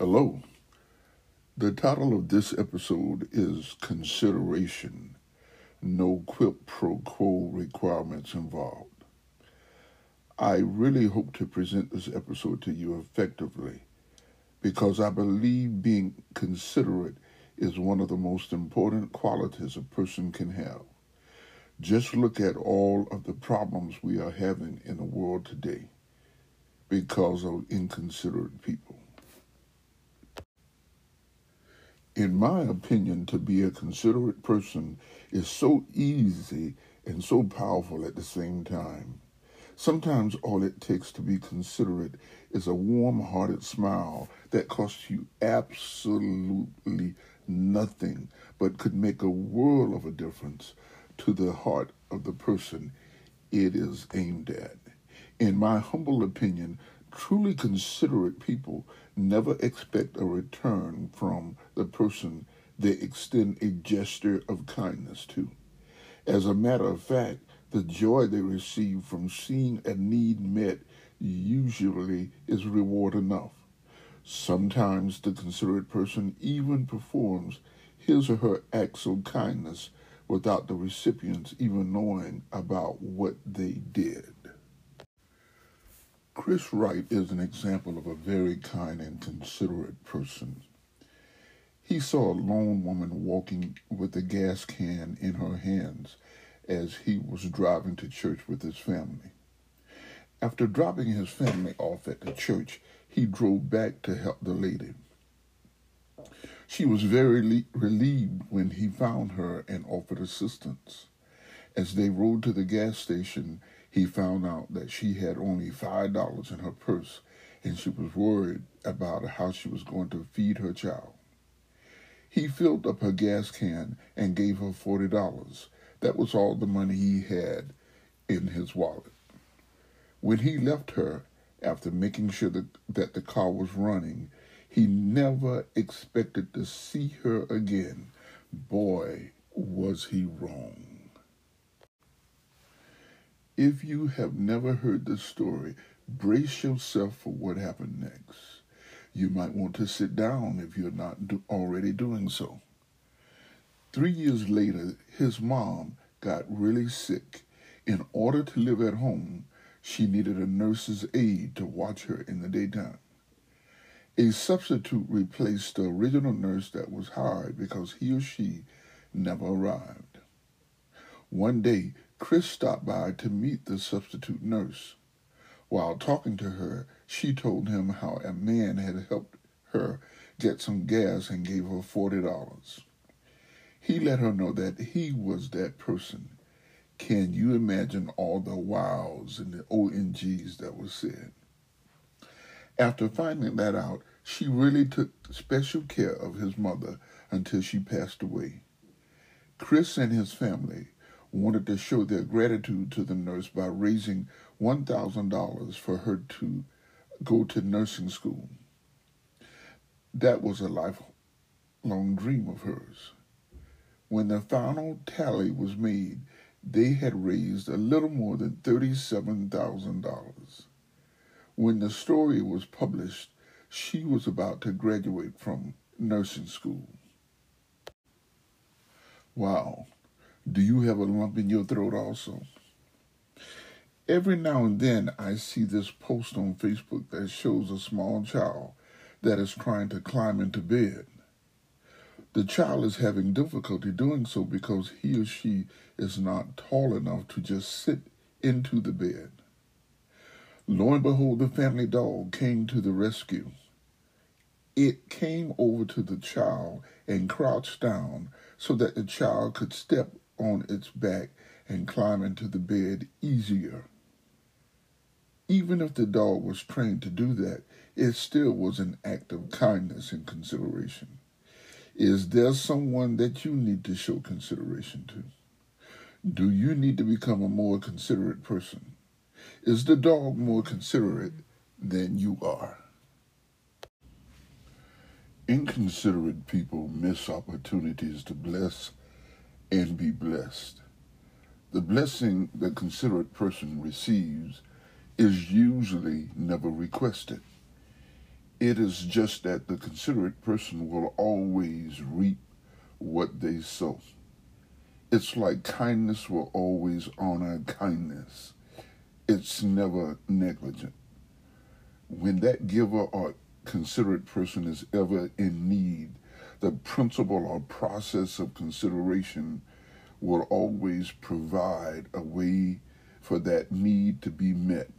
Hello. The title of this episode is Consideration No Quid Pro Quo Requirements Involved. I really hope to present this episode to you effectively because I believe being considerate is one of the most important qualities a person can have. Just look at all of the problems we are having in the world today because of inconsiderate people. In my opinion, to be a considerate person is so easy and so powerful at the same time. Sometimes all it takes to be considerate is a warm hearted smile that costs you absolutely nothing but could make a world of a difference to the heart of the person it is aimed at. In my humble opinion, truly considerate people never expect a return from the person they extend a gesture of kindness to. As a matter of fact, the joy they receive from seeing a need met usually is reward enough. Sometimes the considerate person even performs his or her acts of kindness without the recipients even knowing about what they did. Chris Wright is an example of a very kind and considerate person. He saw a lone woman walking with a gas can in her hands as he was driving to church with his family. After dropping his family off at the church, he drove back to help the lady. She was very relieved when he found her and offered assistance. As they rode to the gas station, he found out that she had only $5 in her purse and she was worried about how she was going to feed her child. He filled up her gas can and gave her $40. That was all the money he had in his wallet. When he left her, after making sure that, that the car was running, he never expected to see her again. Boy, was he wrong. If you have never heard this story, brace yourself for what happened next. You might want to sit down if you're not do- already doing so. Three years later, his mom got really sick. In order to live at home, she needed a nurse's aide to watch her in the daytime. A substitute replaced the original nurse that was hired because he or she never arrived. One day, Chris stopped by to meet the substitute nurse. While talking to her, she told him how a man had helped her get some gas and gave her $40. He let her know that he was that person. Can you imagine all the wows and the OMGs that were said? After finding that out, she really took special care of his mother until she passed away. Chris and his family wanted to show their gratitude to the nurse by raising $1,000 for her to go to nursing school. That was a lifelong dream of hers. When the final tally was made, they had raised a little more than $37,000. When the story was published, she was about to graduate from nursing school. Wow, do you have a lump in your throat also? Every now and then I see this post on Facebook that shows a small child that is trying to climb into bed. The child is having difficulty doing so because he or she is not tall enough to just sit into the bed. Lo and behold, the family dog came to the rescue. It came over to the child and crouched down so that the child could step on its back and climb into the bed easier. Even if the dog was trained to do that, it still was an act of kindness and consideration. Is there someone that you need to show consideration to? Do you need to become a more considerate person? Is the dog more considerate than you are? Inconsiderate people miss opportunities to bless and be blessed. The blessing the considerate person receives is usually never requested. It is just that the considerate person will always reap what they sow. It's like kindness will always honor kindness. It's never negligent. When that giver or considerate person is ever in need, the principle or process of consideration will always provide a way for that need to be met.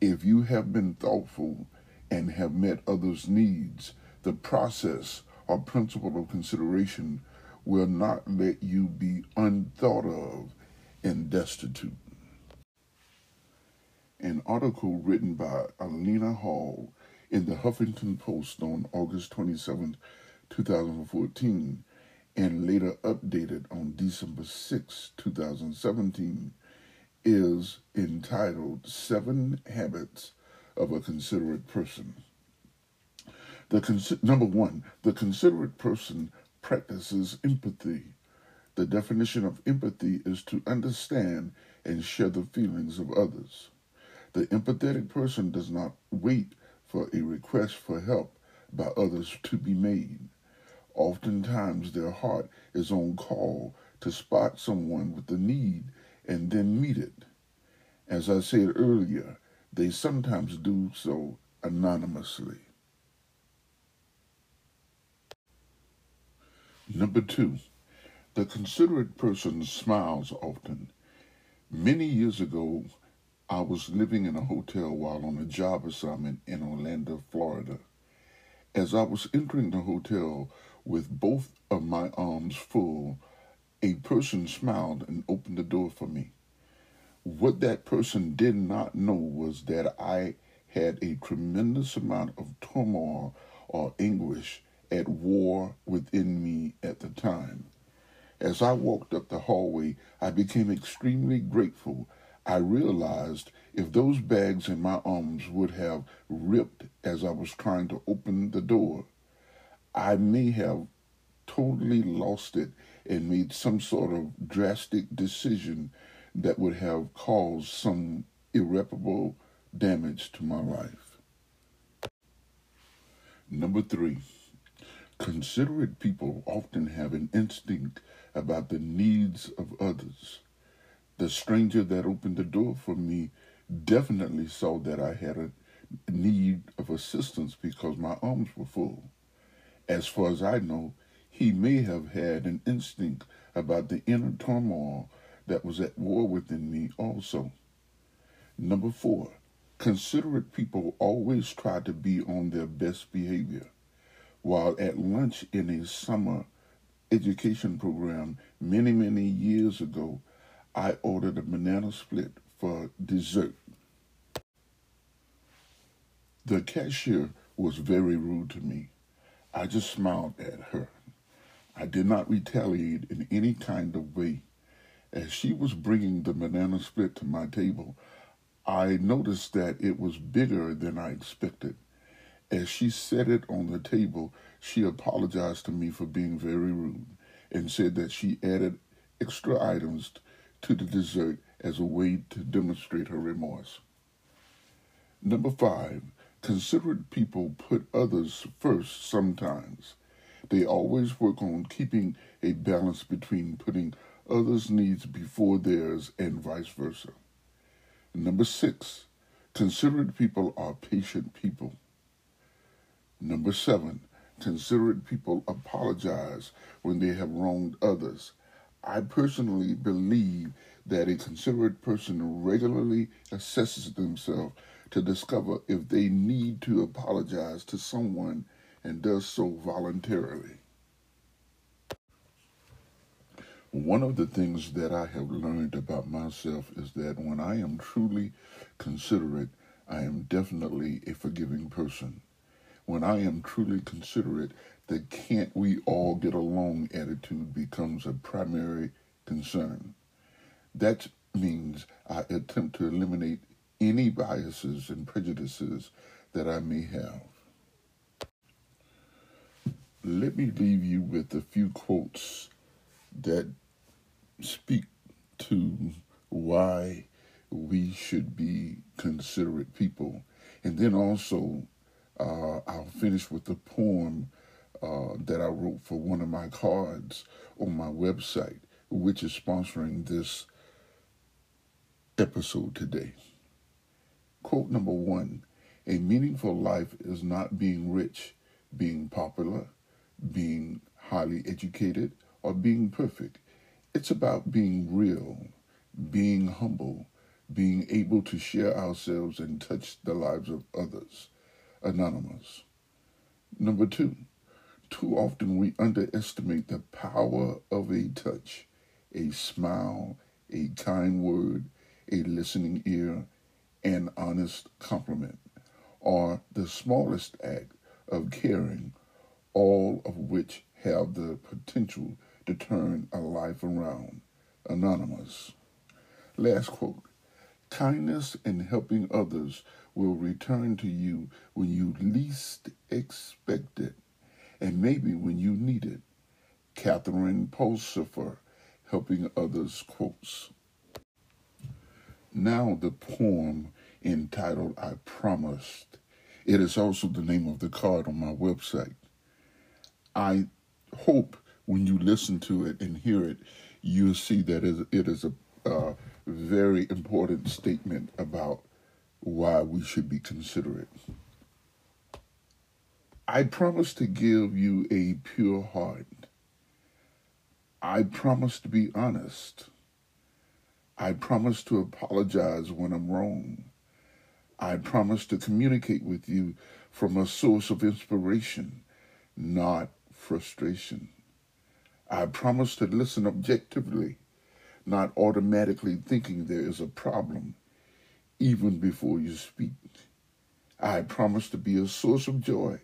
If you have been thoughtful and have met others' needs, the process or principle of consideration will not let you be unthought of and destitute. An article written by Alina Hall in the Huffington Post on August 27, 2014, and later updated on December 6, 2017, is entitled Seven Habits of a Considerate Person. The number one, the considerate person practices empathy. The definition of empathy is to understand and share the feelings of others. The empathetic person does not wait for a request for help by others to be made. Oftentimes, their heart is on call to spot someone with a need and then meet it. As I said earlier, they sometimes do so anonymously. Number two, the considerate person smiles often. Many years ago, I was living in a hotel while on a job assignment in Orlando, Florida. As I was entering the hotel with both of my arms full, a person smiled and opened the door for me. What that person did not know was that I had a tremendous amount of turmoil or anguish at war within me at the time. As I walked up the hallway, I became extremely grateful. I realized if those bags in my arms would have ripped as I was trying to open the door, I may have totally lost it and made some sort of drastic decision that would have caused some irreparable damage to my life. Number three, considerate people often have an instinct about the needs of others. The stranger that opened the door for me definitely saw that I had a need of assistance because my arms were full. As far as I know, he may have had an instinct about the inner turmoil that was at war within me also. Number four, considerate people always try to be on their best behavior. While at lunch in a summer education program many, many years ago, I ordered a banana split for dessert. The cashier was very rude to me. I just smiled at her. I did not retaliate in any kind of way. As she was bringing the banana split to my table, I noticed that it was bigger than I expected. As she set it on the table, she apologized to me for being very rude and said that she added extra items to the dessert as a way to demonstrate her remorse. Number five, considerate people put others first sometimes. They always work on keeping a balance between putting others' needs before theirs, and vice versa. Number six, considerate people are patient people. Number seven, considerate people apologize when they have wronged others. I personally believe that a considerate person regularly assesses themselves to discover if they need to apologize to someone and does so voluntarily. One of the things that I have learned about myself is that when I am truly considerate, I am definitely a forgiving person. When I am truly considerate, the can't we all get along attitude becomes a primary concern. That means I attempt to eliminate any biases and prejudices that I may have. Let me leave you with a few quotes that speak to why we should be considerate people. And then also, uh, I'll finish with the poem uh, that I wrote for one of my cards on my website, which is sponsoring this episode today. Quote number one A meaningful life is not being rich, being popular, being highly educated, or being perfect. It's about being real, being humble, being able to share ourselves and touch the lives of others. Anonymous. Number two, too often we underestimate the power of a touch, a smile, a kind word, a listening ear, an honest compliment, or the smallest act of caring, all of which have the potential to turn a life around. Anonymous. Last quote Kindness and helping others will return to you when you least expect it, and maybe when you need it. Catherine Pulsifer, Helping Others quotes. Now, the poem entitled I Promised. It is also the name of the card on my website. I hope when you listen to it and hear it, you'll see that it is a very important statement about why we should be considerate. I promise to give you a pure heart. I promise to be honest. I promise to apologize when I'm wrong. I promise to communicate with you from a source of inspiration, not frustration. I promise to listen objectively, not automatically thinking there is a problem, even before you speak. I promise to be a source of joy,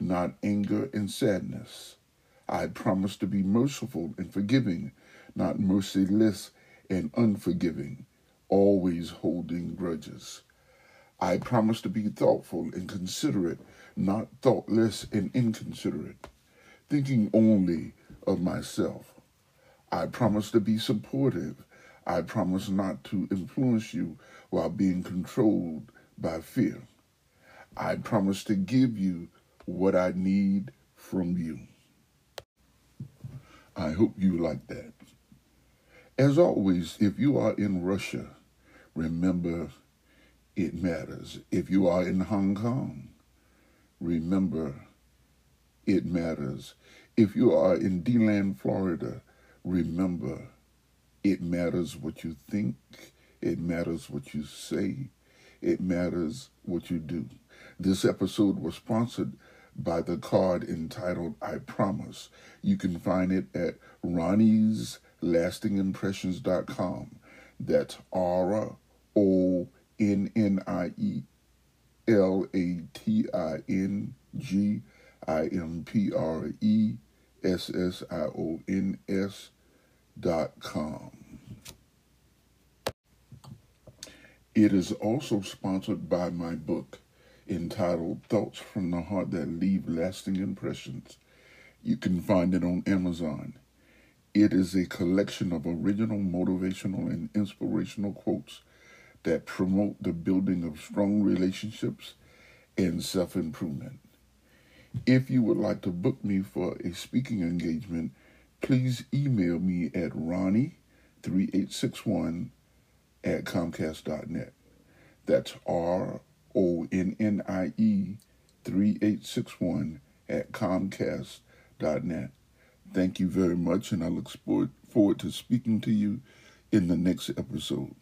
not anger and sadness. I promise to be merciful and forgiving, not merciless and unforgiving, always holding grudges. I promise to be thoughtful and considerate, not thoughtless and inconsiderate, thinking only of myself. I promise to be supportive. I promise not to influence you while being controlled by fear. I promise to give you what I need from you. I hope you like that. As always, if you are in Russia, remember it matters. If you are in Hong Kong, remember it matters. If you are in DeLand, Florida, remember it matters what you think, it matters what you say, it matters what you do. This episode was sponsored by the card entitled I Promise. You can find it at Ronnie's lastingimpressions.com. That's R O N N I E L A T I N G I M P R E S S I O N S dot com. It is also sponsored by my book entitled Thoughts from the Heart That Leave Lasting Impressions. You can find it on Amazon. It is a collection of original motivational and inspirational quotes that promote the building of strong relationships and self improvement. If you would like to book me for a speaking engagement, please email me at ronnie3861 at comcast.net. That's R O N N I E 3861 at comcast.net. Thank you very much, and I look forward to speaking to you in the next episode.